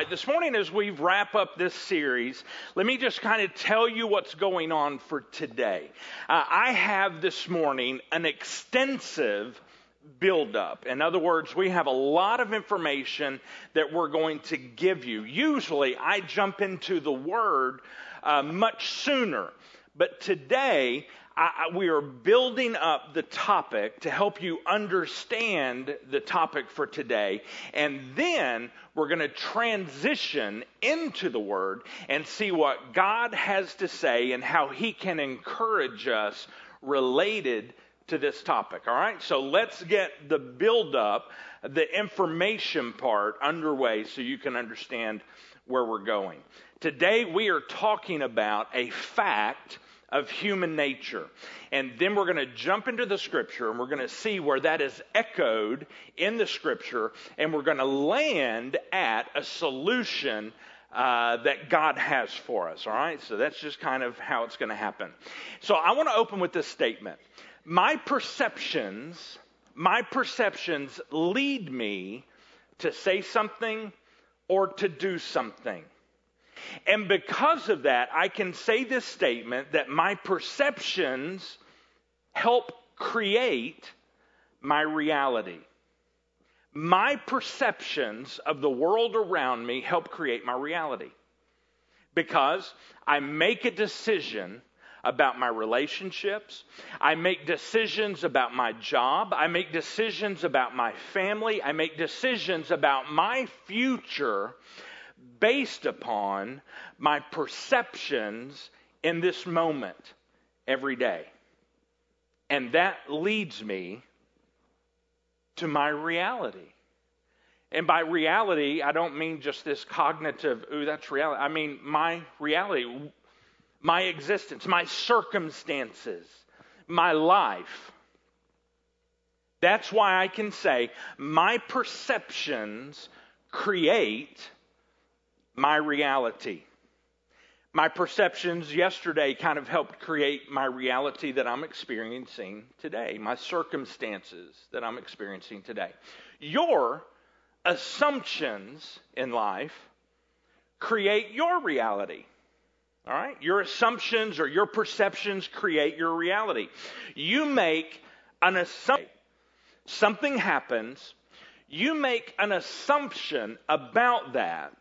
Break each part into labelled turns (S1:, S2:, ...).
S1: right, this morning as we wrap up this series, let me just kind of tell you what's going on for today. Uh, I have this morning an extensive buildup. In other words, we have a lot of information that we're going to give you. Usually, I jump into the Word uh, much sooner. But today, I, we are building up the topic to help you understand the topic for today. And then we're going to transition into the Word and see what God has to say and how He can encourage us related to this topic. All right? So let's get the build up, the information part underway so you can understand where we're going. Today we are talking about a fact of human nature. And then we're going to jump into the scripture and we're going to see where that is echoed in the scripture and we're going to land at a solution uh, that God has for us. All right? So that's just kind of how it's going to happen. So I want to open with this statement. My perceptions, my perceptions lead me to say something or to do something. And because of that, I can say this statement that my perceptions help create my reality. My perceptions of the world around me help create my reality. Because I make a decision about my relationships. I make decisions about my job. I make decisions about my family. I make decisions about my future based upon my perceptions in this moment every day. And that leads me to my reality. And by reality, I don't mean just this cognitive, ooh, that's reality. I mean my reality, my existence, my circumstances, my life. That's why I can say my perceptions create my reality. My perceptions yesterday kind of helped create my reality that I'm experiencing today, my circumstances that I'm experiencing today. Your assumptions in life create your reality. All right? Your assumptions or your perceptions create your reality. You make an assumption. Something happens. You make an assumption about that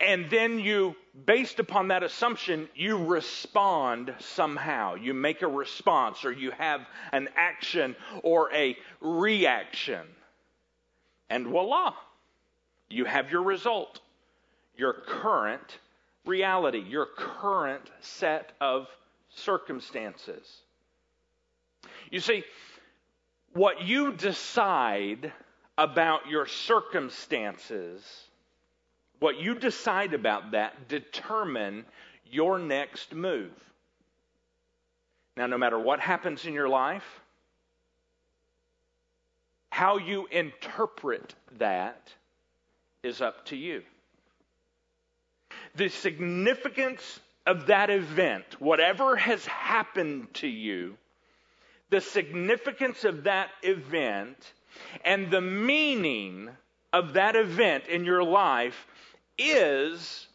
S1: and then you, based upon that assumption, you respond somehow. You make a response or you have an action or a reaction. And voila, you have your result, your current reality, your current set of circumstances. You see, what you decide about your circumstances what you decide about that determine your next move. Now, no matter what happens in your life, how you interpret that is up to you. The significance of that event, whatever has happened to you, the significance of that event and the meaning of that event in your life is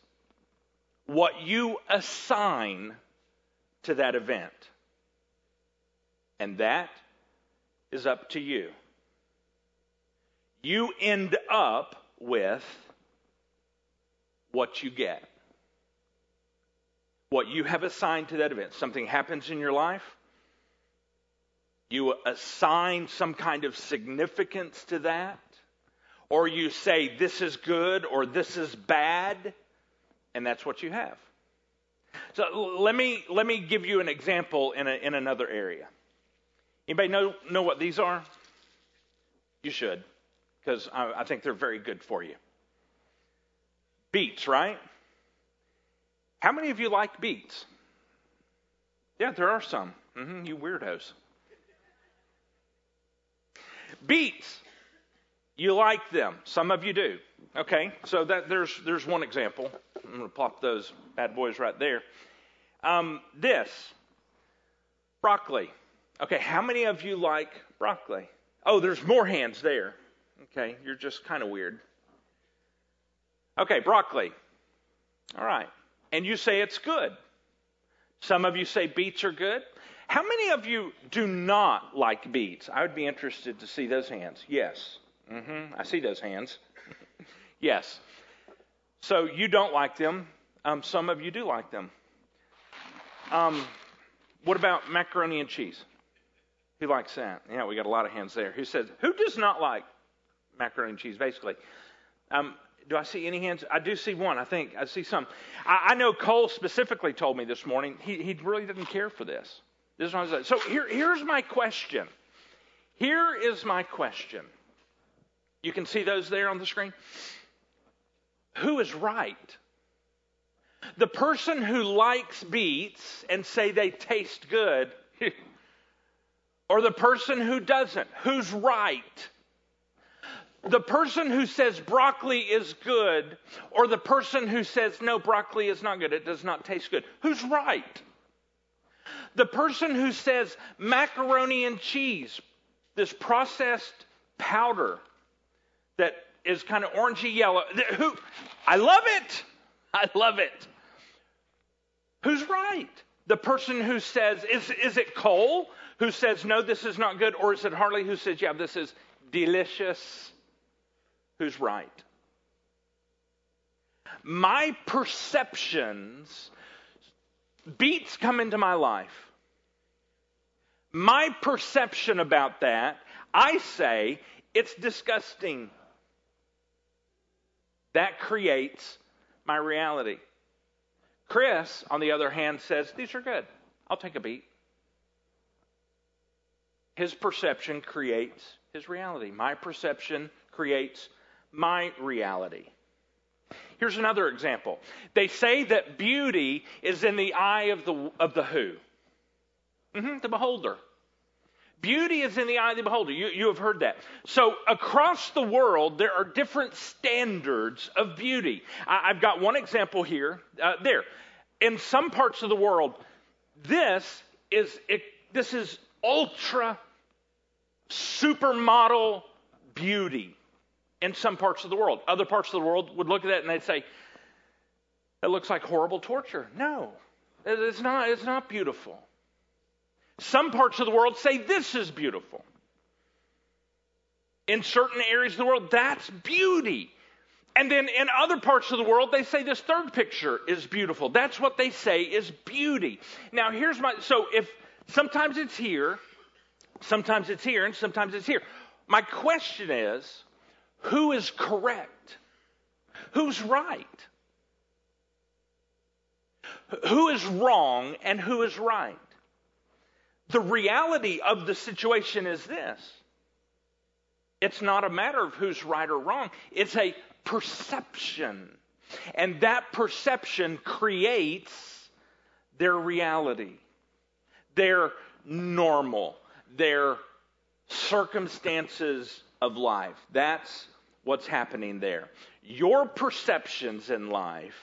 S1: what you assign to that event. And that is up to you. You end up with what you get. What you have assigned to that event. Something happens in your life, you assign some kind of significance to that or you say this is good or this is bad, and that's what you have. So let me let me give you an example in a, in another area. Anybody know know what these are? You should, because I, I think they're very good for you. Beets, right? How many of you like beets? Yeah, there are some. Mm-hmm, you weirdos. Beets you like them. Some of you do. Okay, so that, there's, there's one example. I'm going to plop those bad boys right there. Um, this, broccoli. Okay, how many of you like broccoli? Oh, there's more hands there. Okay, you're just kind of weird. Okay, broccoli. All right. And you say it's good. Some of you say beets are good. How many of you do not like beets? I would be interested to see those hands. Yes. Mm-hmm. I see those hands. yes. So you don't like them. Um, some of you do like them. Um, what about macaroni and cheese? Who likes that? Yeah, we got a lot of hands there. Who says, who does not like macaroni and cheese, basically? Um, do I see any hands? I do see one, I think. I see some. I, I know Cole specifically told me this morning he, he really didn't care for this. This was, so here, here's my question. Here is my question. You can see those there on the screen. Who is right? The person who likes beets and say they taste good, or the person who doesn't? Who's right? The person who says broccoli is good, or the person who says no, broccoli is not good, it does not taste good. Who's right? The person who says macaroni and cheese, this processed powder that is kind of orangey yellow, who I love it. I love it. Who's right? The person who says, is, is it Cole who says, no, this is not good? Or is it Harley who says, yeah, this is delicious? Who's right? My perceptions, beets come into my life. My perception about that, I say, it's disgusting. That creates my reality. Chris, on the other hand, says, These are good. I'll take a beet. His perception creates his reality. My perception creates my reality. Here's another example. They say that beauty is in the eye of the, of the who? Mm-hmm, the beholder. Beauty is in the eye of the beholder. You, you have heard that. So, across the world, there are different standards of beauty. I, have got one example here. Uh, there. In some parts of the world, this is, it, this is ultra supermodel beauty in some parts of the world. Other parts of the world would look at that and they'd say, it looks like horrible torture. No, it's not, it's not beautiful. Some parts of the world say this is beautiful. In certain areas of the world, that's beauty. And then in other parts of the world, they say this third picture is beautiful. That's what they say is beauty. Now, here's my so if sometimes it's here, sometimes it's here, and sometimes it's here. My question is who is correct? Who's right? Who is wrong and who is right? The reality of the situation is this it's not a matter of who's right or wrong, it's a perception. And that perception creates their reality, their normal, their circumstances of life. That's what's happening there. Your perceptions in life,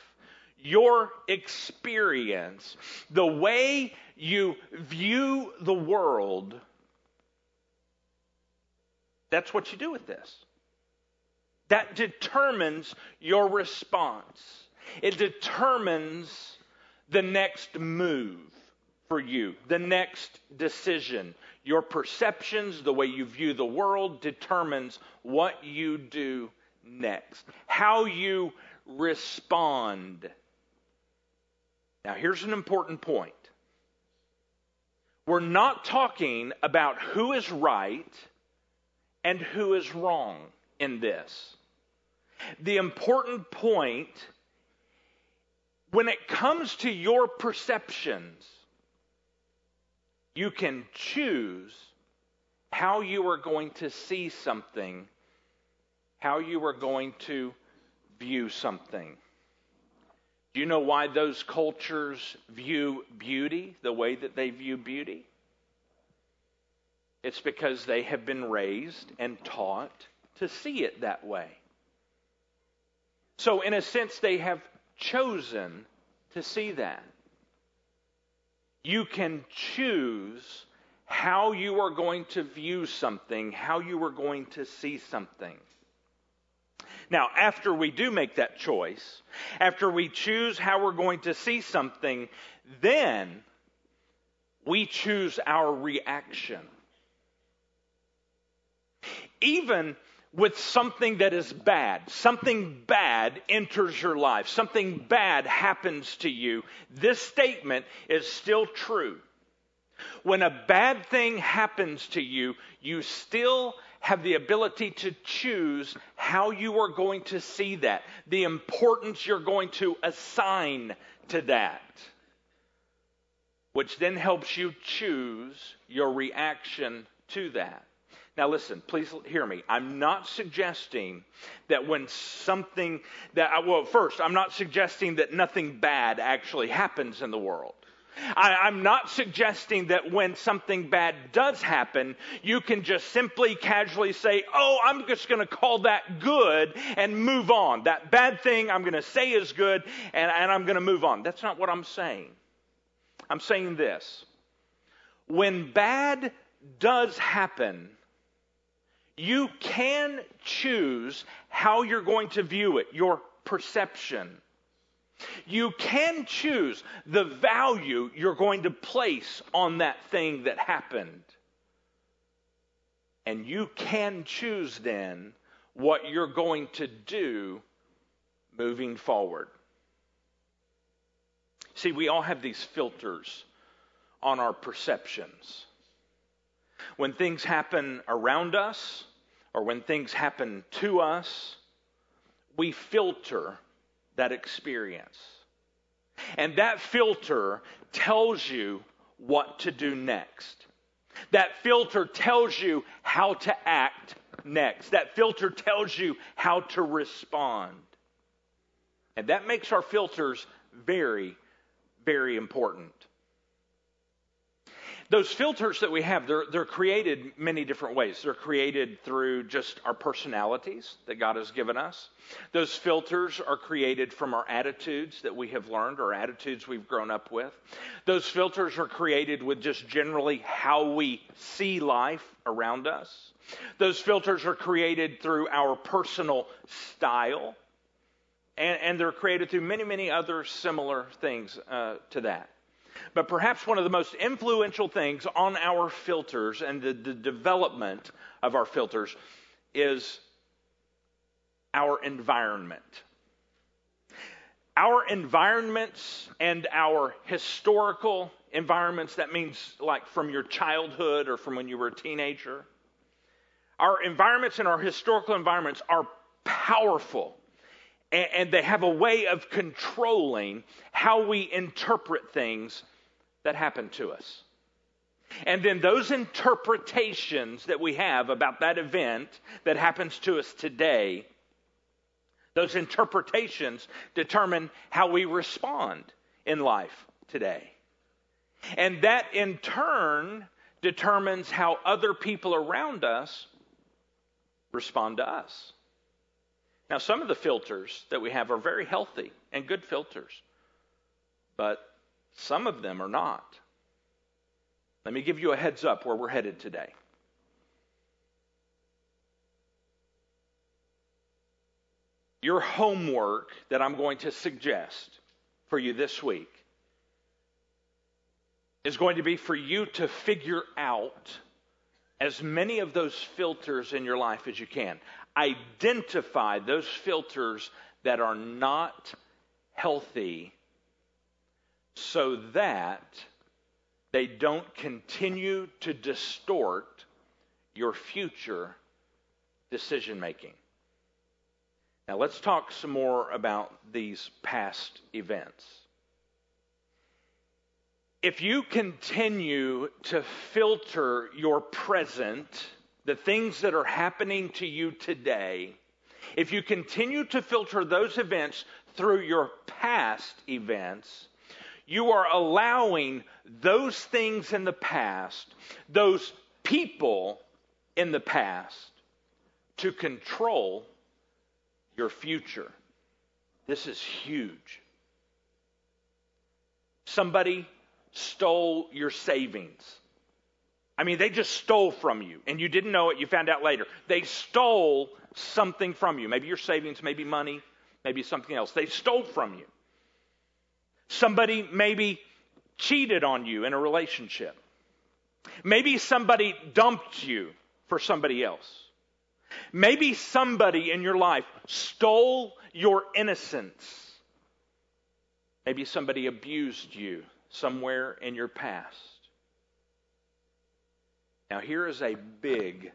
S1: your experience, the way you view the world, that's what you do with this. That determines your response. It determines the next move for you, the next decision. Your perceptions, the way you view the world, determines what you do next, how you respond. Now, here's an important point. We're not talking about who is right and who is wrong in this. The important point when it comes to your perceptions, you can choose how you are going to see something, how you are going to view something. Do you know why those cultures view beauty the way that they view beauty? It's because they have been raised and taught to see it that way. So, in a sense, they have chosen to see that. You can choose how you are going to view something, how you are going to see something. Now, after we do make that choice, after we choose how we're going to see something, then we choose our reaction. Even with something that is bad, something bad enters your life, something bad happens to you, this statement is still true. When a bad thing happens to you, you still have the ability to choose how you are going to see that, the importance you're going to assign to that, which then helps you choose your reaction to that. Now, listen, please hear me. I'm not suggesting that when something that, well, first, I'm not suggesting that nothing bad actually happens in the world. I, am not suggesting that when something bad does happen, you can just simply casually say, Oh, I'm just going to call that good and move on. That bad thing I'm going to say is good and, and I'm going to move on. That's not what I'm saying. I'm saying this. When bad does happen, you can choose how you're going to view it, your perception. You can choose the value you're going to place on that thing that happened. And you can choose then what you're going to do moving forward. See, we all have these filters on our perceptions. When things happen around us or when things happen to us, we filter that experience. And that filter tells you what to do next. That filter tells you how to act next. That filter tells you how to respond. And that makes our filters very, very important those filters that we have, they're, they're created many different ways. They're created through just our personalities that God has given us. Those filters are created from our attitudes that we have learned, or attitudes we've grown up with. Those filters are created with just generally how we see life around us. Those filters are created through our personal style. And, and they're created through many, many other similar things uh, to that. But perhaps one of the most influential things on our filters and the, the development of our filters is our environment. Our environments and our historical environments, that means like from your childhood or from when you were a teenager, our environments and our historical environments are powerful and, they have a way of controlling how we interpret things that happened to us. And then those interpretations that we have about that event that happens to us today, those interpretations determine how we respond in life today. And that in turn determines how other people around us respond to us. Now, some of the filters that we have are very healthy and good filters, but some of them are not. Let me give you a heads up where we're headed today. Your homework that I'm going to suggest for you this week is going to be for you to figure out as many of those filters in your life as you can. Identify those filters that are not healthy so that they don't continue to distort your future decision making. Now, let's talk some more about these past events. If you continue to filter your present, the things that are happening to you today, if you continue to filter those events through your past events, you are allowing those things in the past, those people in the past, to control your future. This is huge. Somebody stole your savings. I mean, they just stole from you and you didn't know it, you found out later. They stole something from you. Maybe your savings, maybe money, maybe something else. They stole from you. Somebody maybe cheated on you in a relationship. Maybe somebody dumped you for somebody else. Maybe somebody in your life stole your innocence. Maybe somebody abused you somewhere in your past. Now, here is a big,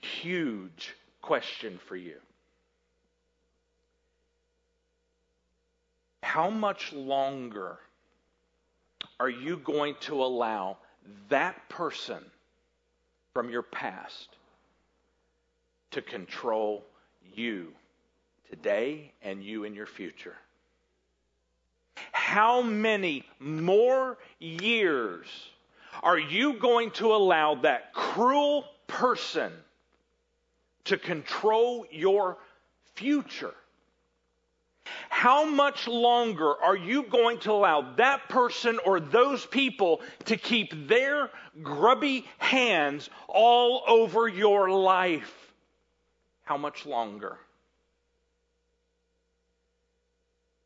S1: huge question for you. How much longer are you going to allow that person from your past to control you today and you in your future? How many more years are you going to allow that cruel person to control your future? How much longer are you going to allow that person or those people to keep their grubby hands all over your life? How much longer?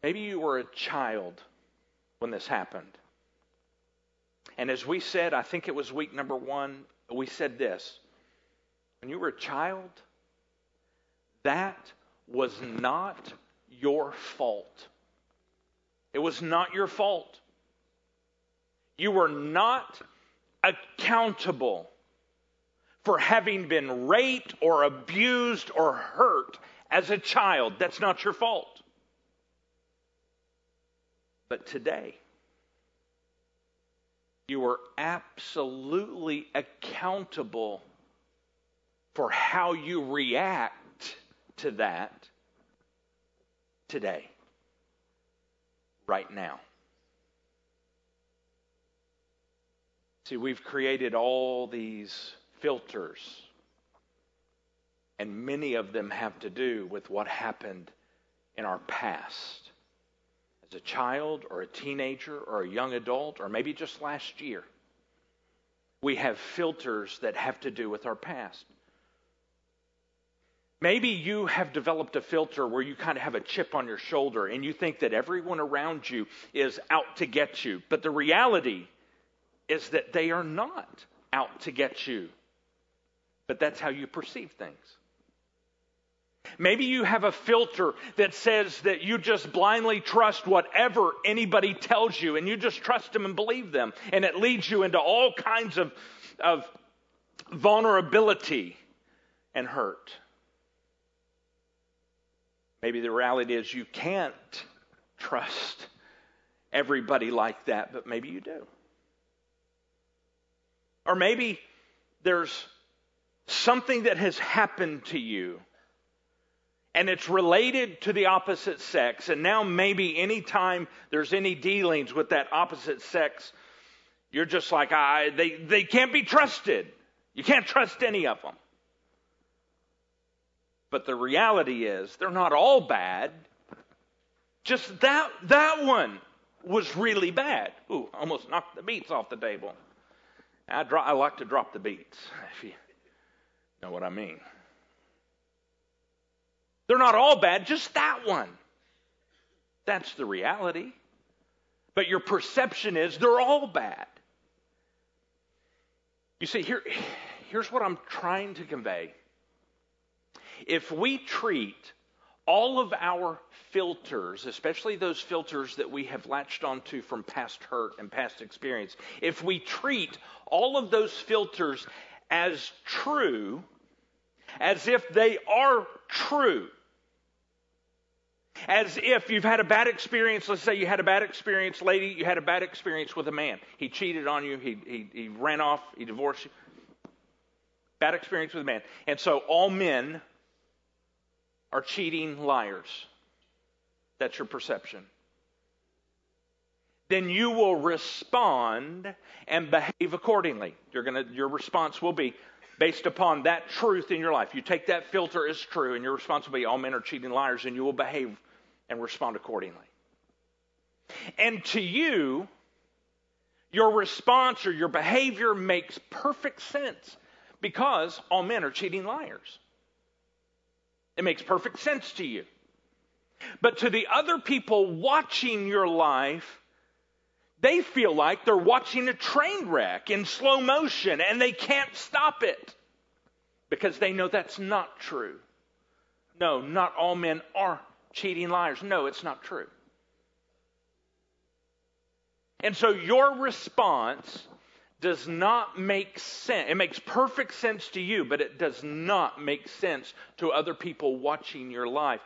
S1: Maybe you were a child when this happened. And as we said, I think it was week number one, we said this. When you were a child, that was not your fault. It was not your fault. You were not accountable for having been raped or abused or hurt as a child. That's not your fault. But today, you are absolutely accountable for how you react to that today, right now. See, we've created all these filters, and many of them have to do with what happened in our past as a child or a teenager or a young adult or maybe just last year. We have filters that have to do with our past. Maybe you have developed a filter where you kind of have a chip on your shoulder and you think that everyone around you is out to get you. But the reality is that they are not out to get you. But that's how you perceive things. Maybe you have a filter that says that you just blindly trust whatever anybody tells you and you just trust them and believe them. And it leads you into all kinds of, of vulnerability and hurt. Maybe the reality is you can't trust everybody like that, but maybe you do. Or maybe there's something that has happened to you and it's related to the opposite sex. And now, maybe anytime there's any dealings with that opposite sex, you're just like, I, they, they can't be trusted. You can't trust any of them. But the reality is, they're not all bad. Just that, that one was really bad. Ooh, almost knocked the beets off the table. I, dro- I like to drop the beats, if you know what I mean. They're not all bad, just that one. That's the reality. But your perception is they're all bad. You see, here, here's what I'm trying to convey. If we treat all of our filters, especially those filters that we have latched onto from past hurt and past experience, if we treat all of those filters as true, as if they are true, as if you've had a bad experience. Let's say you had a bad experience, lady, you had a bad experience with a man. He cheated on you, he, he, he ran off, he divorced you. Bad experience with a man. And so all men are cheating liars. That's your perception. Then you will respond and behave accordingly. You're gonna, your response will be based upon that truth in your life. You take that filter as true, and your response will be all men are cheating liars, and you will behave and respond accordingly. And to you, Your response or your behavior makes perfect sense because all men are cheating liars. It makes perfect sense to you. But to the other people watching your life, they feel like they're watching a train wreck in slow motion and they can't stop it because they know that's not true. No, not all men are cheating liars. No, it's not true. And so your response does not make sense. It makes perfect sense to you, but it does not make sense to other people watching your life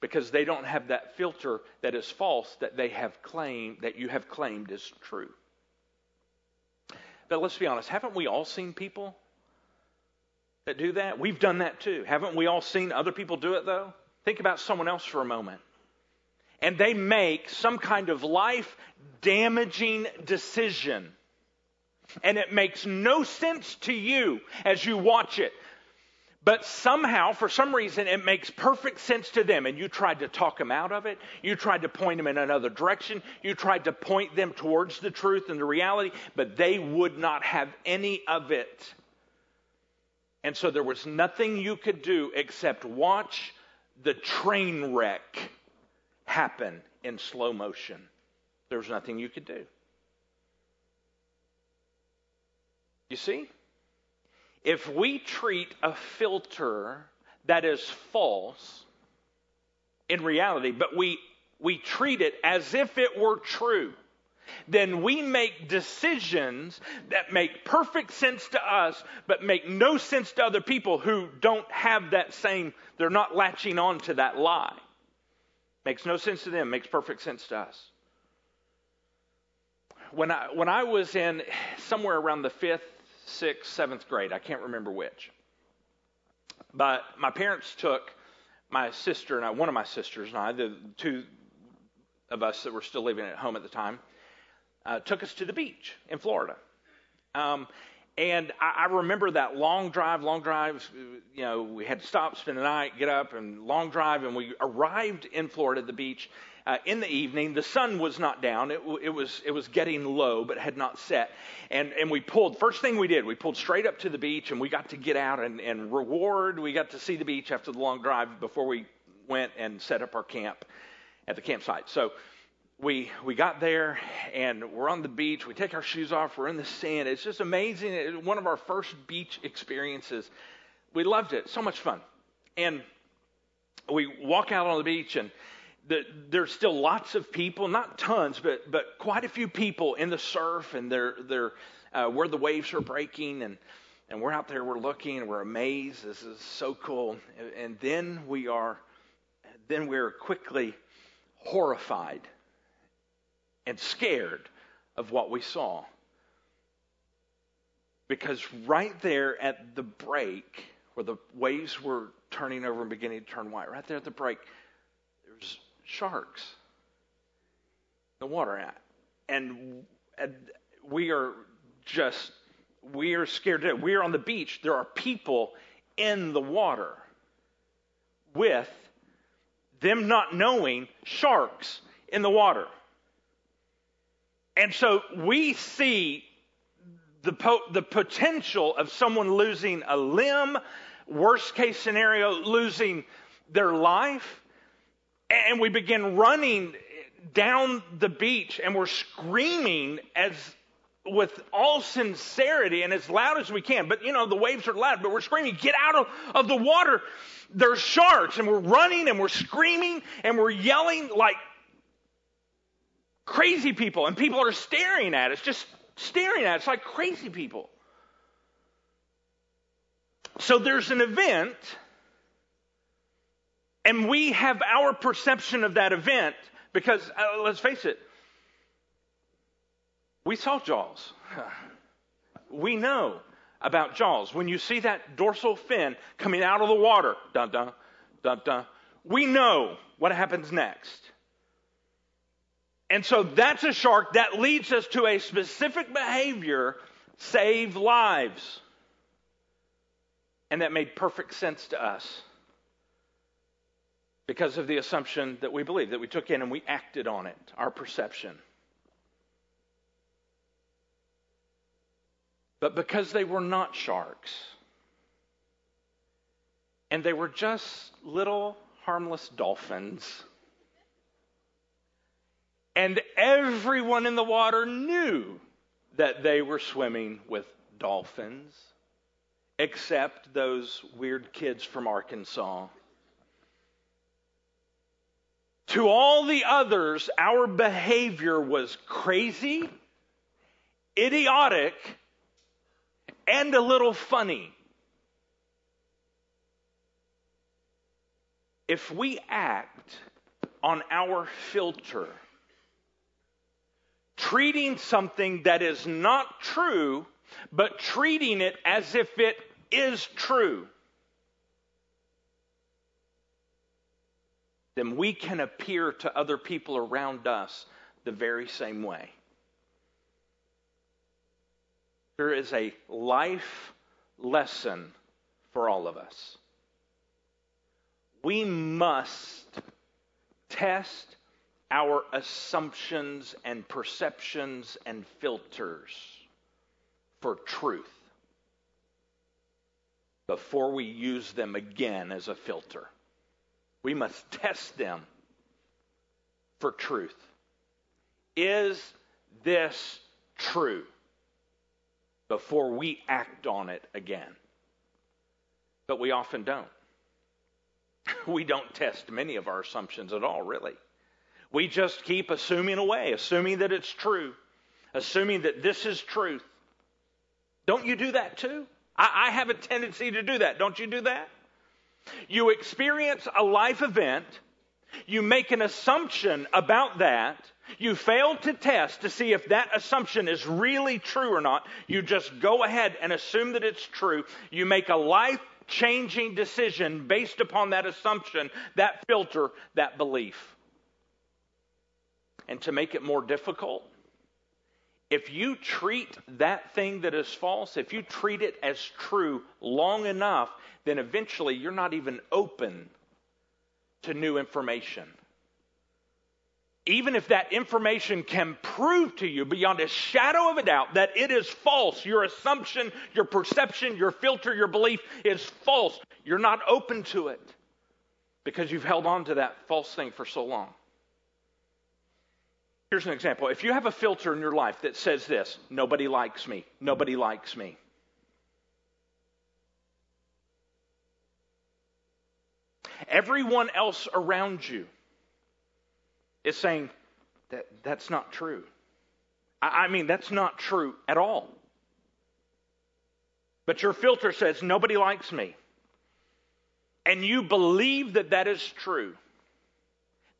S1: because they don't have that filter that is false that they have claimed that you have claimed is true. But let's be honest, haven't we all seen people that do that? We've done that too. Haven't we all seen other people do it though? Think about someone else for a moment. And they make some kind of life damaging decision. And it makes no sense to you as you watch it. But somehow, for some reason, it makes perfect sense to them. And you tried to talk them out of it. You tried to point them in another direction. You tried to point them towards the truth and the reality, but they would not have any of it. And so there was nothing you could do except watch the train wreck happen in slow motion. There was nothing you could do. You see? If we treat a filter that is false in reality, but we, we treat it as if it were true, then we make decisions that make perfect sense to us, but make no sense to other people who don't have that same, they're not latching on to that lie. Makes no sense to them, makes perfect sense to us. When I, when I was in somewhere around the fifth, sixth, seventh grade. I can't remember which. But my parents took my sister and I, one of my sisters and I, the two of us that were still living at home at the time, uh, took us to the beach in Florida. Um, and I, I remember that long drive, long drive. You know, we had to stop, spend the night, get up, and long drive. And we arrived in Florida at the beach uh, in the evening. The sun was not down; it, it, was it was getting low, but had not set. And and we pulled. First thing we did, we pulled straight up to the beach, and we got to get out and, and reward. We got to see the beach after the long drive before we went and set up our camp at the campsite. So we we got there and we're on the beach. We take our shoes off. We're in the sand. It's just amazing. It one of our first beach experiences. We loved it. So much fun. And we walk out on the beach and the, there's still lots of people, not tons, but but quite a few people in the surf and they're they're uh, where the waves are breaking and and we're out there. We're looking and we're amazed. This is so cool. And then we are then we're quickly horrified and scared of what we saw. Because right there at the break, where the waves were turning over and beginning to turn white, right there at the break, there's sharks in the water. And, and we are just, we are scared. We are on the beach. There are people in the water with them not knowing sharks in the water. And so we see the, po- the potential of someone losing a limb, worst case scenario, losing their life. And we begin running down the beach and we're screaming as with all sincerity and as loud as we can. But you know, the waves are loud, but we're screaming, get out of, of the water. There's sharks. And we're running and we're screaming and we're yelling like crazy people, and people are staring at us, just staring at us like crazy people. So there's an event, and we have our perception of that event because, uh, let's face it, we saw Jaws. We know about Jaws. When you see that dorsal fin coming out of the water, dun dun, dun dun, we know what happens next. And so that's a shark that leads us to a specific behavior save lives. And that made perfect sense to us because of the assumption that we believed, that we took in and we acted on it, our perception. But because they were not sharks, and they were just little harmless dolphins and everyone in the water knew that they were swimming with dolphins, except those weird kids from Arkansas. To all the others, our behavior was crazy, idiotic, and a little funny. If we act on our filter, treating something that is not true, but treating it as if it is true, then we can appear to other people around us the very same way. There is a life lesson for all of us. We must test our assumptions and perceptions and filters for truth before we use them again as a filter. We must test them for truth. Is this true? Before we act on it again. But we often don't. We don't test many of our assumptions at all, really. We just keep assuming away, assuming that it's true, assuming that this is truth. Don't you do that too? I, I have a tendency to do that. Don't you do that? You experience a life event, you make an assumption about that, you fail to test to see if that assumption is really true or not. You just go ahead and assume that it's true. You make a life changing decision based upon that assumption, that filter, that belief. And to make it more difficult, if you treat that thing that is false, if you treat it as true long enough, then eventually you're not even open to new information. Even if that information can prove to you beyond a shadow of a doubt that it is false, your assumption, your perception, your filter, your belief is false, you're not open to it because you've held on to that false thing for so long. Here's an example. If you have a filter in your life that says this nobody likes me, nobody likes me. Everyone else around you is saying that that's not true. I, I mean, that's not true at all. But your filter says nobody likes me. And you believe that that is true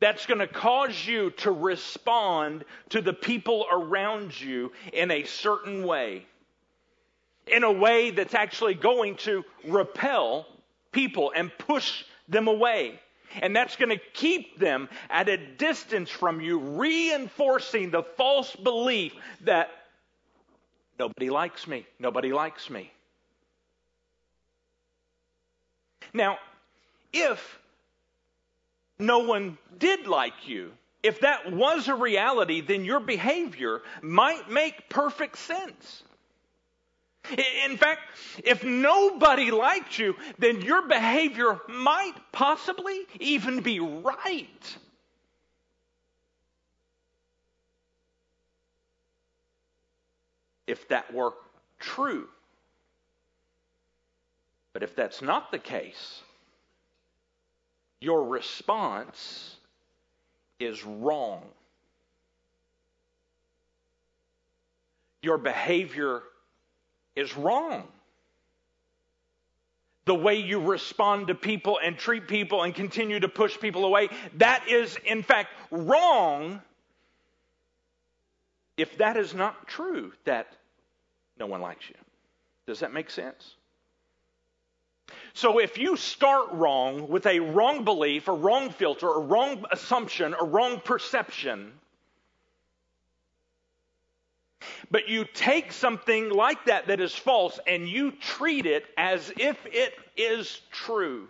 S1: that's going to cause you to respond to the people around you in a certain way. In a way that's actually going to repel people and push them away. And that's going to keep them at a distance from you, reinforcing the false belief that nobody likes me, nobody likes me. Now, if no one did like you, if that was a reality, then your behavior might make perfect sense. In fact, if nobody liked you, then your behavior might possibly even be right. If that were true. But if that's not the case, your response is wrong. Your behavior is wrong. The way you respond to people and treat people and continue to push people away, that is in fact wrong if that is not true that no one likes you. Does that make sense? So if you start wrong with a wrong belief, a wrong filter, a wrong assumption, a wrong perception, but you take something like that that is false and you treat it as if it is true.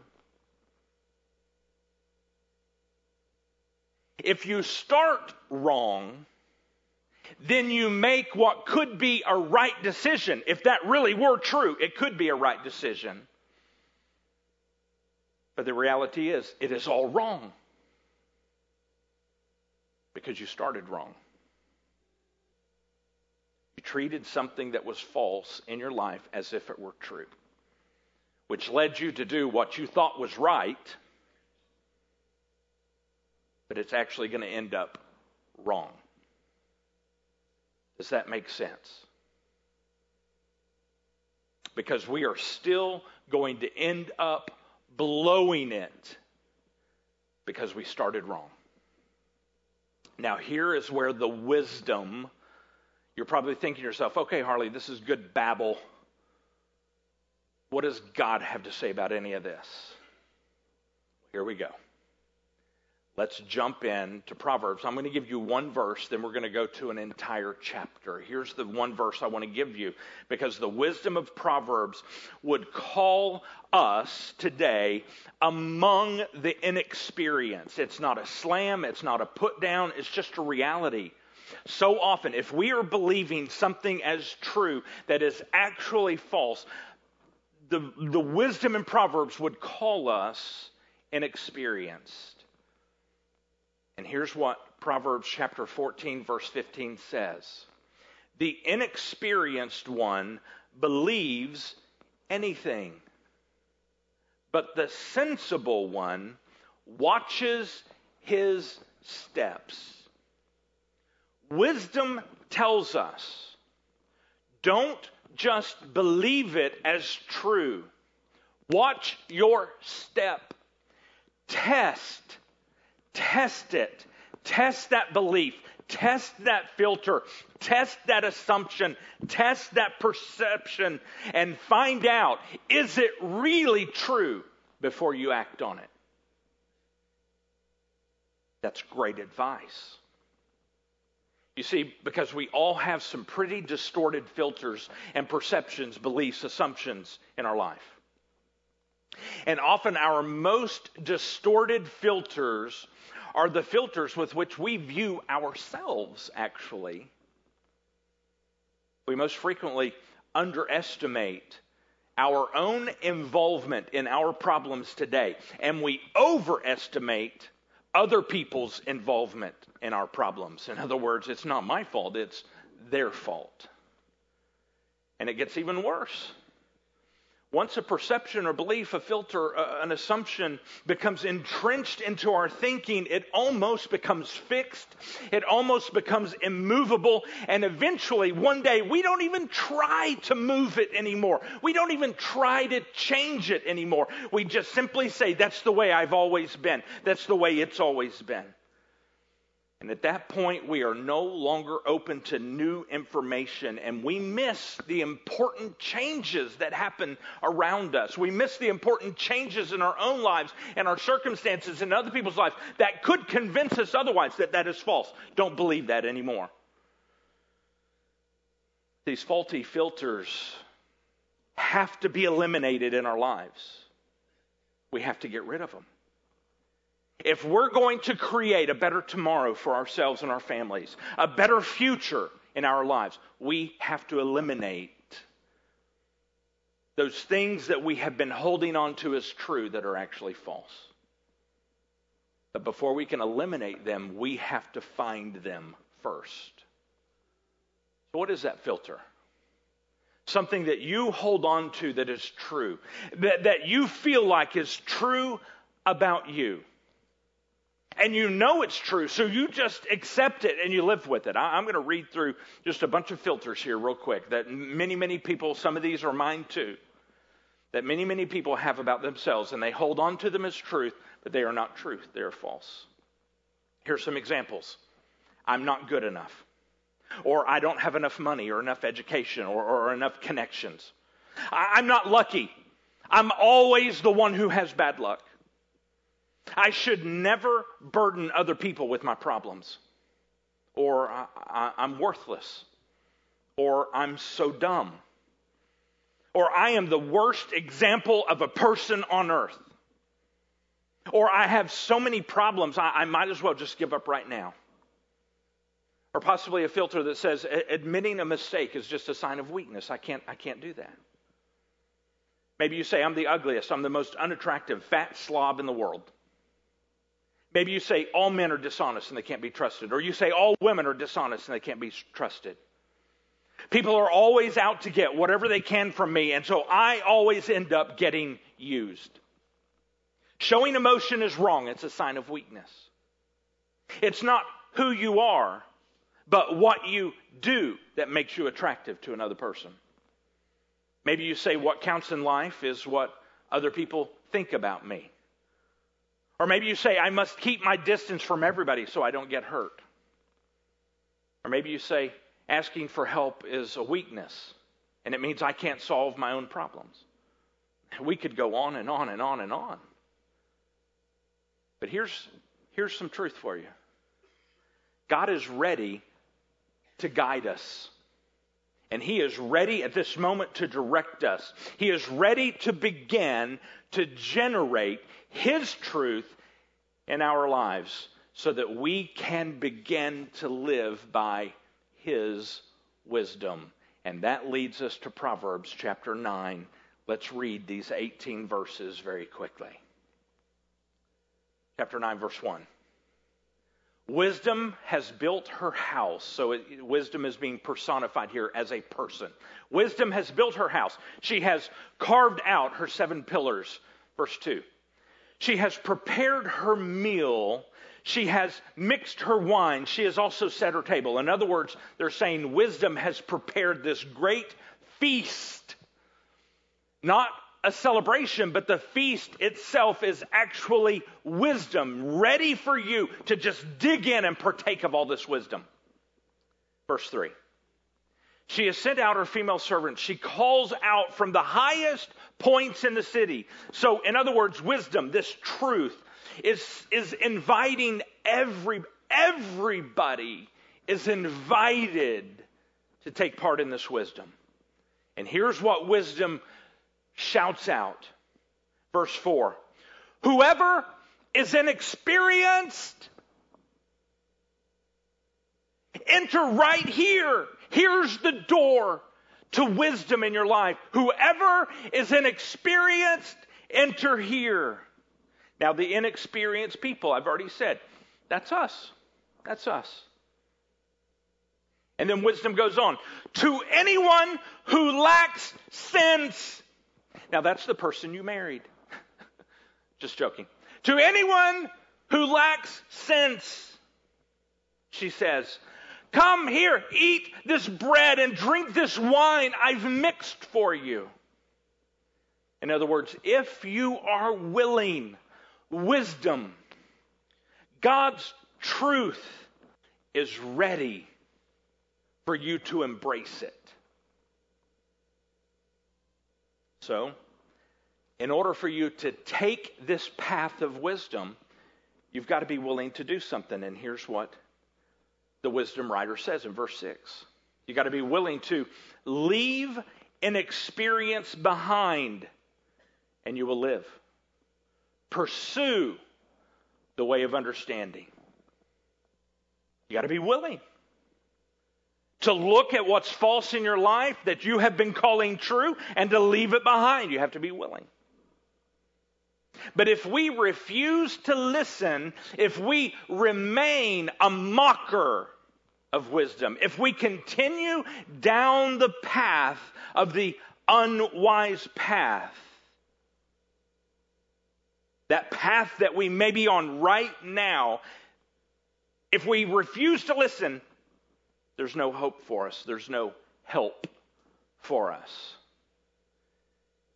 S1: If you start wrong then you make what could be a right decision. If that really were true, it could be a right decision. But the reality is, it is all wrong because you started wrong. You treated something that was false in your life as if it were true, which led you to do what you thought was right, but it's actually going to end up wrong. Does that make sense? Because we are still going to end up blowing it because we started wrong. Now, here is where the wisdom, you're probably thinking to yourself, okay, Harley, this is good babble. What does God have to say about any of this? Here we go. Let's jump in to Proverbs. I'm going to give you one verse, then we're going to go to an entire chapter. Here's the one verse I want to give you because the wisdom of Proverbs would call us today among the inexperienced. It's not a slam, it's not a put down, it's just a reality. So often, if we are believing something as true that is actually false, the, the wisdom in Proverbs would call us inexperienced. And here's what Proverbs chapter 14, verse 15 says The inexperienced one believes anything, but the sensible one watches his steps. Wisdom tells us don't just believe it as true. Watch your step. Test Test it. Test that belief. Test that filter. Test that assumption. Test that perception and find out is it really true before you act on it? That's great advice. You see, because we all have some pretty distorted filters and perceptions, beliefs, assumptions in our life. And often our most distorted filters are the filters with which we view ourselves, actually. We most frequently underestimate our own involvement in our problems today, and we overestimate other people's involvement in our problems. In other words, it's not my fault, it's their fault. And it gets even worse. Once a perception or belief, a filter, uh, an assumption becomes entrenched into our thinking, it almost becomes fixed. It almost becomes immovable. And eventually, one day, we don't even try to move it anymore. We don't even try to change it anymore. We just simply say, that's the way I've always been. That's the way it's always been. And at that point, we are no longer open to new information and we miss the important changes that happen around us. We miss the important changes in our own lives and our circumstances and other people's lives that could convince us otherwise that that is false. Don't believe that anymore. These faulty filters have to be eliminated in our lives. We have to get rid of them. If we're going to create a better tomorrow for ourselves and our families, a better future in our lives, we have to eliminate those things that we have been holding on to as true that are actually false. But before we can eliminate them, we have to find them first. So, what is that filter? Something that you hold on to that is true, that, that you feel like is true about you and you know it's true, so you just accept it and you live with it. I'm going to read through just a bunch of filters here, real quick, that many, many people, some of these are mine too, that many, many people have about themselves, and they hold on to them as truth, but they are not truth, they are false. Here's some examples I'm not good enough, or I don't have enough money, or enough education, or, or enough connections. I, I'm not lucky. I'm always the one who has bad luck. I should never burden other people with my problems. Or I, am worthless. Or I'm so dumb. Or I am the worst example of a person on earth. Or I have so many problems, I, I might as well just give up right now. Or possibly a filter that says admitting a mistake is just a sign of weakness. I can't, I can't do that. Maybe you say, I'm the ugliest, I'm the most unattractive, fat slob in the world. Maybe you say, all men are dishonest and they can't be trusted. Or you say, all women are dishonest and they can't be trusted. People are always out to get whatever they can from me, and so I always end up getting used. Showing emotion is wrong, it's a sign of weakness. It's not who you are, but what you do that makes you attractive to another person. Maybe you say, What counts in life is what other people think about me. Or maybe you say, I must keep my distance from everybody so I don't get hurt. Or maybe you say, asking for help is a weakness and it means I can't solve my own problems. We could go on and on and on and on. But here's, here's some truth for you God is ready to guide us. And He is ready at this moment to direct us. He is ready to begin to generate His truth in our lives so that we can begin to live by His wisdom. And that leads us to Proverbs chapter 9. Let's read these 18 verses very quickly. Chapter 9, verse 1. Wisdom has built her house. So it, wisdom is being personified here as a person. Wisdom has built her house. She has carved out her seven pillars. Verse 2. She has prepared her meal. She has mixed her wine. She has also set her table. In other words, they're saying wisdom has prepared this great feast. Not a celebration, but the feast itself is actually wisdom, ready for you to just dig in and partake of all this wisdom. Verse 3. She has sent out her female servants. She calls out from the highest points in the city. So, in other words, wisdom, this truth, is, is inviting every, everybody is invited to take part in this wisdom. And here's what wisdom shouts out. Verse 4 Whoever is inexperienced, enter right here. Here's the door to wisdom in your life. Whoever is inexperienced, enter here. Now, the inexperienced people, I've already said, that's us. That's us. And then wisdom goes on. To anyone who lacks sense, now, that's the person you married. Just joking. To anyone who lacks sense, she says, Come here, eat this bread and drink this wine I've mixed for you. In other words, if you are willing, wisdom, God's truth is ready for you to embrace it. So, in order for you to take this path of wisdom, you've got to be willing to do something. And here's what the wisdom writer says in verse 6 you've got to be willing to leave an experience behind, and you will live. Pursue the way of understanding. You've got to be willing to look at what's false in your life that you have been calling true and to leave it behind. You have to be willing. But if we refuse to listen, if we remain a mocker of wisdom, if we continue down the path of the unwise path, that path that we may be on right now, if we refuse to listen, there's no hope for us, there's no help for us.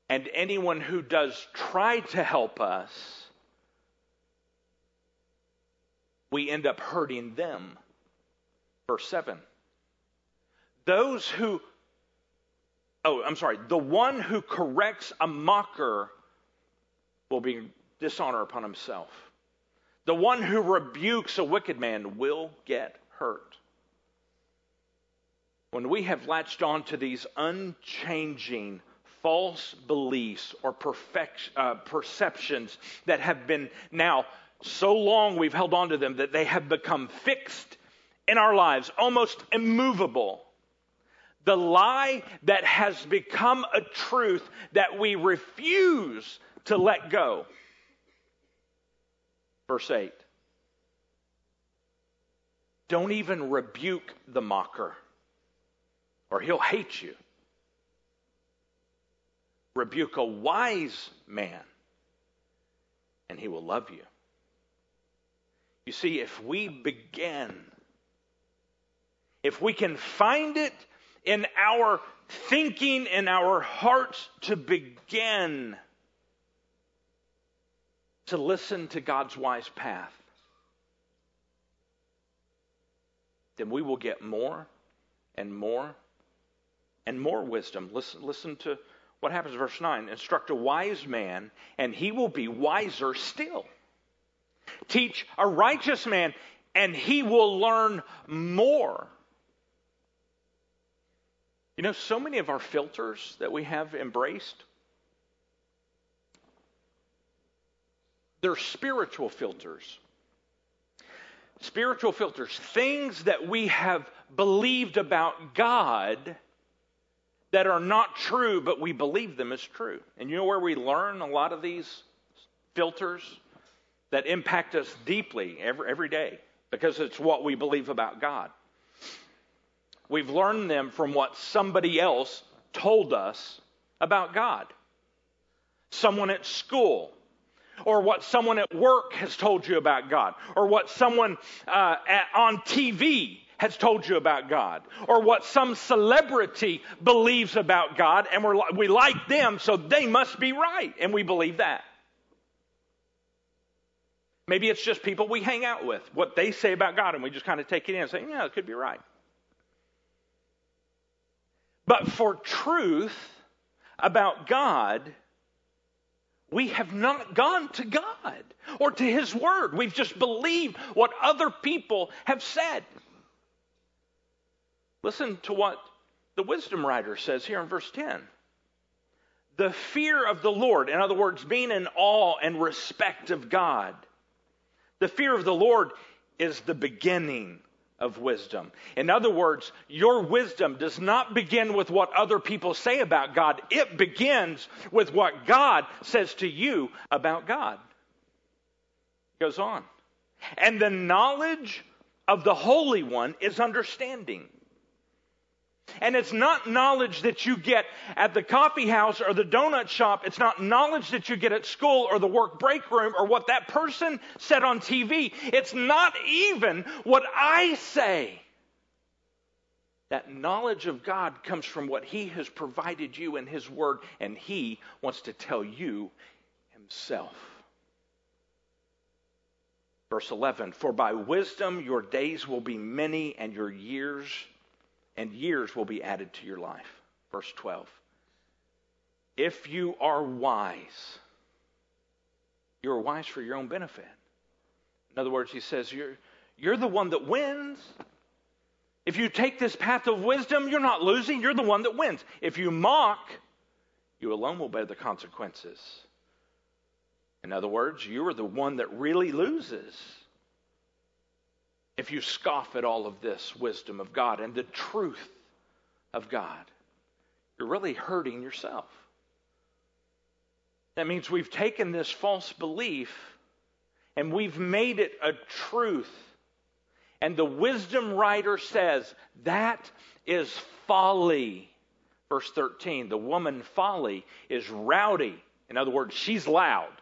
S1: And anyone who does try to help us, we end up hurting them. Verse 7. Those who, oh, I'm sorry, the one who corrects a mocker will be dishonor upon himself. The one who rebukes a wicked man will get hurt. When we have latched on to these unchanging false beliefs or uh, perceptions that have been now so long we've held on to them that they have become fixed in our lives, almost immovable. The lie that has become a truth that we refuse to let go. Verse 8. Don't even rebuke the mocker, or he'll hate you. Rebuke a wise man, and he will love you. You see, if we begin, if we can find it in our thinking, in our hearts to begin to listen to God's wise path, then we will get more and more and more wisdom. Listen, listen to what happens in verse 9. Instruct a wise man, and he will be wiser still. Teach a righteous man, and he will learn more. You know, so many of our filters that we have embraced, they're spiritual filters. Spiritual filters, things that we have believed about God that are not true, but we believe them as true. And you know where we learn a lot of these filters that impact us deeply every, every day? Because it's what we believe about God. We've learned them from what somebody else told us about God. Someone at school, or what someone at work has told you about God, or what someone uh, at, on TV has told you about God, or what some celebrity believes about God, and we're, we like them, so they must be right, and we believe that. Maybe it's just people we hang out with, what they say about God, and we just kind of take it in and say, yeah, it could be right. But for truth about God, we have not gone to God or to His Word. We've just believed what other people have said. Listen to what the wisdom writer says here in verse 10. The fear of the Lord, in other words, being in awe and respect of God. The fear of the Lord is the beginning of wisdom. In other words, your wisdom does not begin with what other people say about God, it begins with what God says to you about God. It goes on. And the knowledge of the Holy One is understanding. And it's not knowledge that you get at the coffee house or the donut shop. It's not knowledge that you get at school or the work break room or what that person said on TV. It's not even what I say. That knowledge of God comes from what He has provided you in His Word, and He wants to tell you Himself. Verse 11 For by wisdom your days will be many, and your years and years will be added to your life. Verse 12. If you are wise, you're wise for your own benefit. In other words, he says, you're, you're the one that wins. If you take this path of wisdom, you're not losing, you're the one that wins. If you mock, you alone will bear the consequences. In other words, you are the one that really loses if you scoff at all of this wisdom of God and the truth of God, you're really hurting yourself. That means we've taken this false belief and we've made it a truth. And the wisdom writer says that is folly. Verse 13 the woman folly is rowdy. In other words, she's loud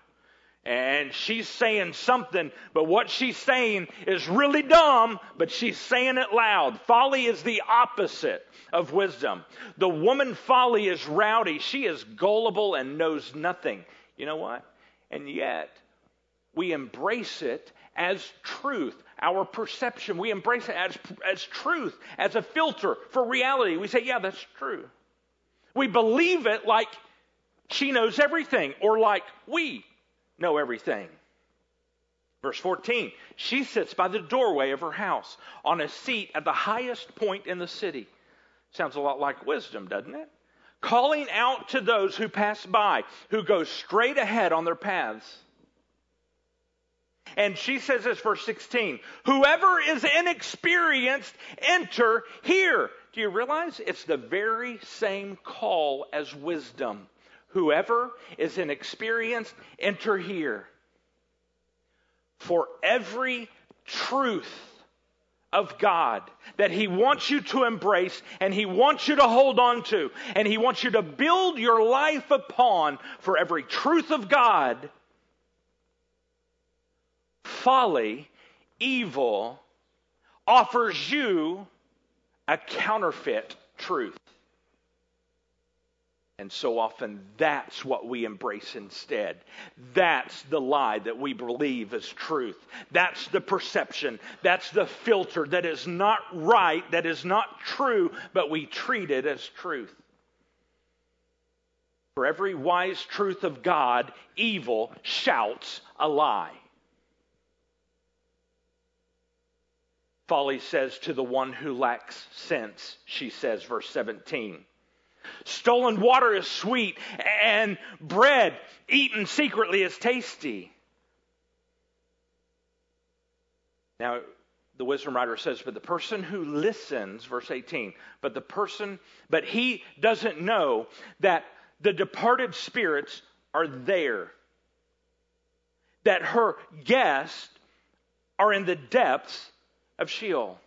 S1: and she's saying something, but what she's saying is really dumb, but she's saying it loud. Folly is the opposite of wisdom. The woman folly is rowdy. She is gullible and knows nothing. You know what? And yet, we embrace it as truth, our perception. We embrace it as, as truth, as a filter for reality. We say, yeah, that's true. We believe it like she knows everything or like we know everything. Verse 14, she sits by the doorway of her house on a seat at the highest point in the city. Sounds a lot like wisdom, doesn't it? Calling out to those who pass by, who go straight ahead on their paths. And she says this, verse 16 Whoever is inexperienced, enter here. Do you realize it's the very same call as wisdom? Whoever is inexperienced, enter here. For every truth of God that He wants you to embrace and He wants you to hold on to and He wants you to build your life upon for every truth of God, folly, evil offers you a counterfeit truth. And so often that's what we embrace instead. That's the lie that we believe is truth. That's the perception. That's the filter that is not right, that is not true, but we treat it as truth. For every wise truth of God, evil shouts a lie. Folly says to the one who lacks sense, she says, verse 17. Stolen water is sweet, and bread eaten secretly is tasty. Now, the wisdom writer says, but the person who listens, verse 18, but the person, but he doesn't know that the departed spirits are there, that her guests are in the depths of Sheol.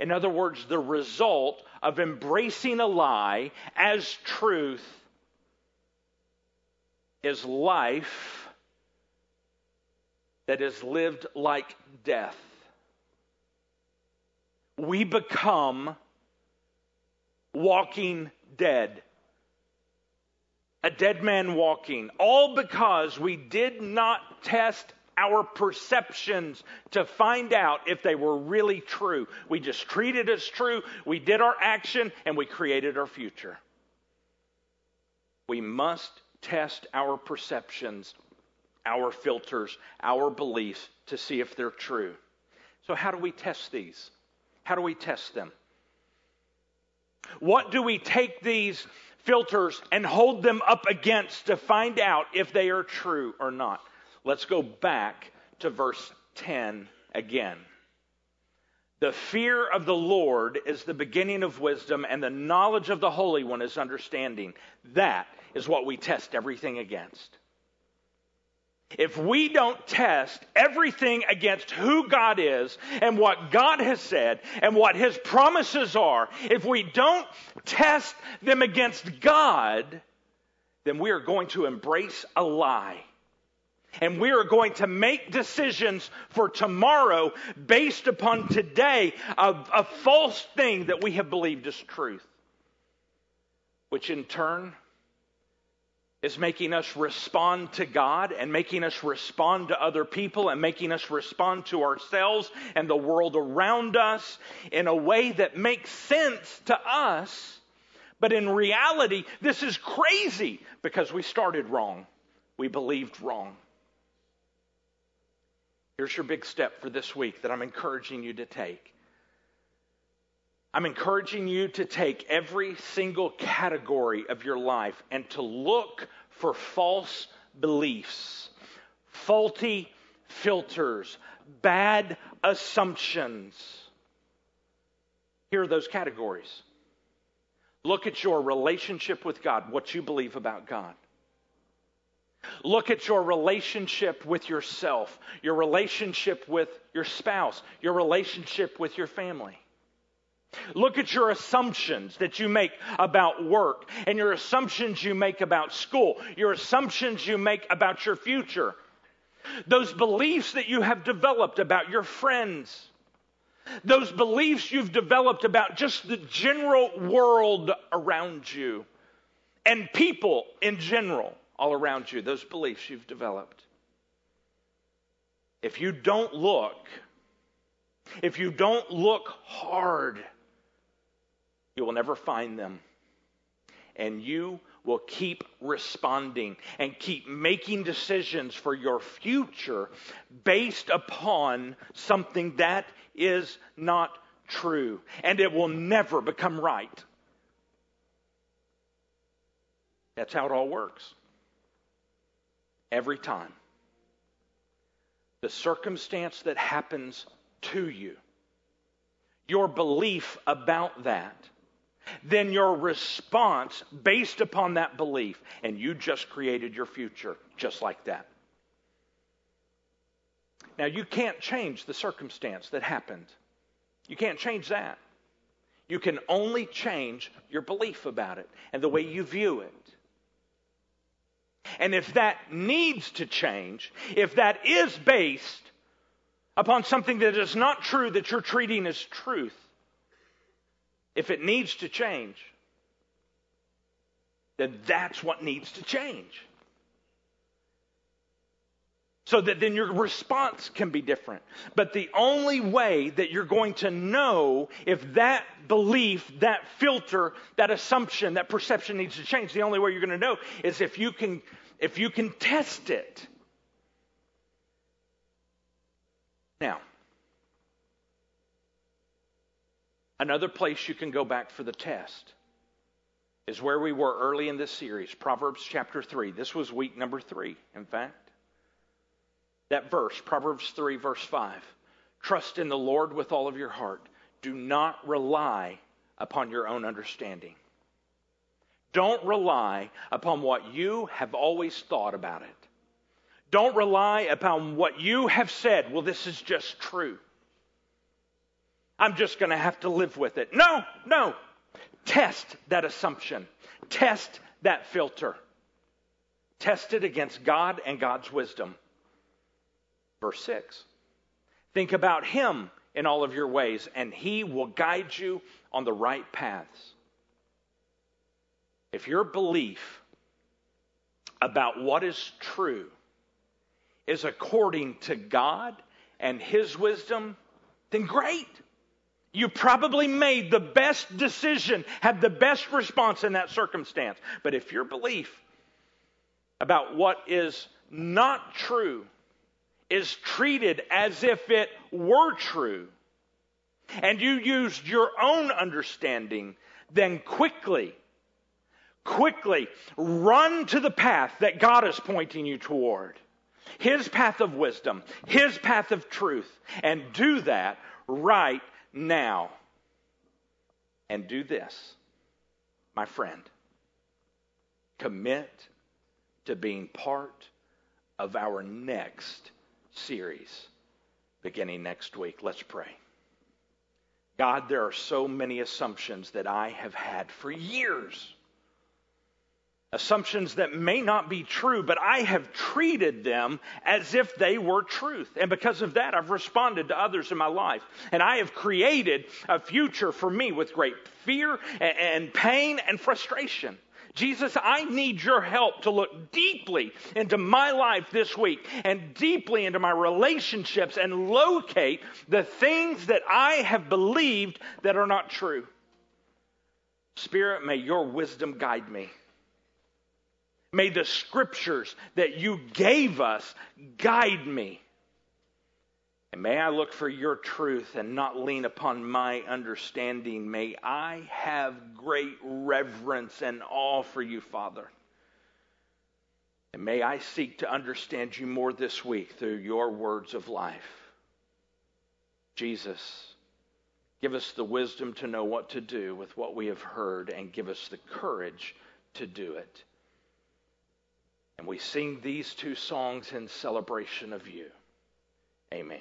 S1: In other words, the result of embracing a lie as truth is life that is lived like death. We become walking dead. A dead man walking, all because we did not test our perceptions to find out if they were really true. We just treated as true, we did our action, and we created our future. We must test our perceptions, our filters, our beliefs to see if they're true. So, how do we test these? How do we test them? What do we take these filters and hold them up against to find out if they are true or not? Let's go back to verse 10 again. The fear of the Lord is the beginning of wisdom, and the knowledge of the Holy One is understanding. That is what we test everything against. If we don't test everything against who God is and what God has said and what His promises are, if we don't test them against God, then we are going to embrace a lie. And we are going to make decisions for tomorrow based upon today, a, a false thing that we have believed is truth. Which in turn is making us respond to God and making us respond to other people and making us respond to ourselves and the world around us in a way that makes sense to us. But in reality, this is crazy because we started wrong. We believed wrong. Here's your big step for this week that I'm encouraging you to take. I'm encouraging you to take every single category of your life and to look for false beliefs, faulty filters, bad assumptions. Here are those categories. Look at your relationship with God, what you believe about God. Look at your relationship with yourself, your relationship with your spouse, your relationship with your family. Look at your assumptions that you make about work and your assumptions you make about school, your assumptions you make about your future. Those beliefs that you have developed about your friends, those beliefs you've developed about just the general world around you and people in general all around you, those beliefs you've developed. If you don't look, if you don't look hard, you will never find them. And you will keep responding and keep making decisions for your future based upon something that is not true. And it will never become right. That's how it all works every time. the circumstance that happens to you, your belief about that, then your response based upon that belief, and you just created your future just like that. Now, you can't change the circumstance that happened. You can't change that. You can only change your belief about it and the way you view it. And if that needs to change, if that is based upon something that is not true that you're treating as truth, if it needs to change, then that's what needs to change. So that then your response can be different. But the only way that you're going to know if that belief, that filter, that assumption, that perception needs to change, the only way you're going to know is if you can, if you can test it. Now, another place you can go back for the test is where we were early in this series, Proverbs chapter 3. This was week number three, in fact that verse, Proverbs 3, verse 5. Trust in the Lord with all of your heart. Do not rely upon your own understanding. Don't rely upon what you have always thought about it. Don't rely upon what you have said. Well, this is just true. I'm just going to have to live with it. No, no. Test that assumption. Test that filter. Test it against God and God's wisdom. Verse 6. Think about him in all of your ways, and he will guide you on the right paths. If your belief about what is true is according to God and his wisdom, then great. You probably made the best decision, had the best response in that circumstance. But if your belief about what is not true is treated as if it were true, and you used your own understanding, then quickly, quickly run to the path that God is pointing you toward. His path of wisdom, His path of truth, and do that right now. And do this, my friend. Commit to being part of our next series beginning next week. Let's pray. God, there are so many assumptions that I have had for years. Assumptions that may not be true, but I have treated them as if they were truth. And because of that, I've responded to others in my life. And I have created a future for me with great fear and pain and frustration. Jesus, I need your help to look deeply into my life this week and deeply into my relationships and locate the things that I have believed that are not true. Spirit, may your wisdom guide me. May the scriptures that you gave us guide me. And may I look for your truth and not lean upon my understanding. May I have great reverence and awe for you, Father. And may I seek to understand you more this week through your words of life. Jesus, give us the wisdom to know what to do with what we have heard and give us the courage to do it. And we sing these two songs in celebration of you. Amen.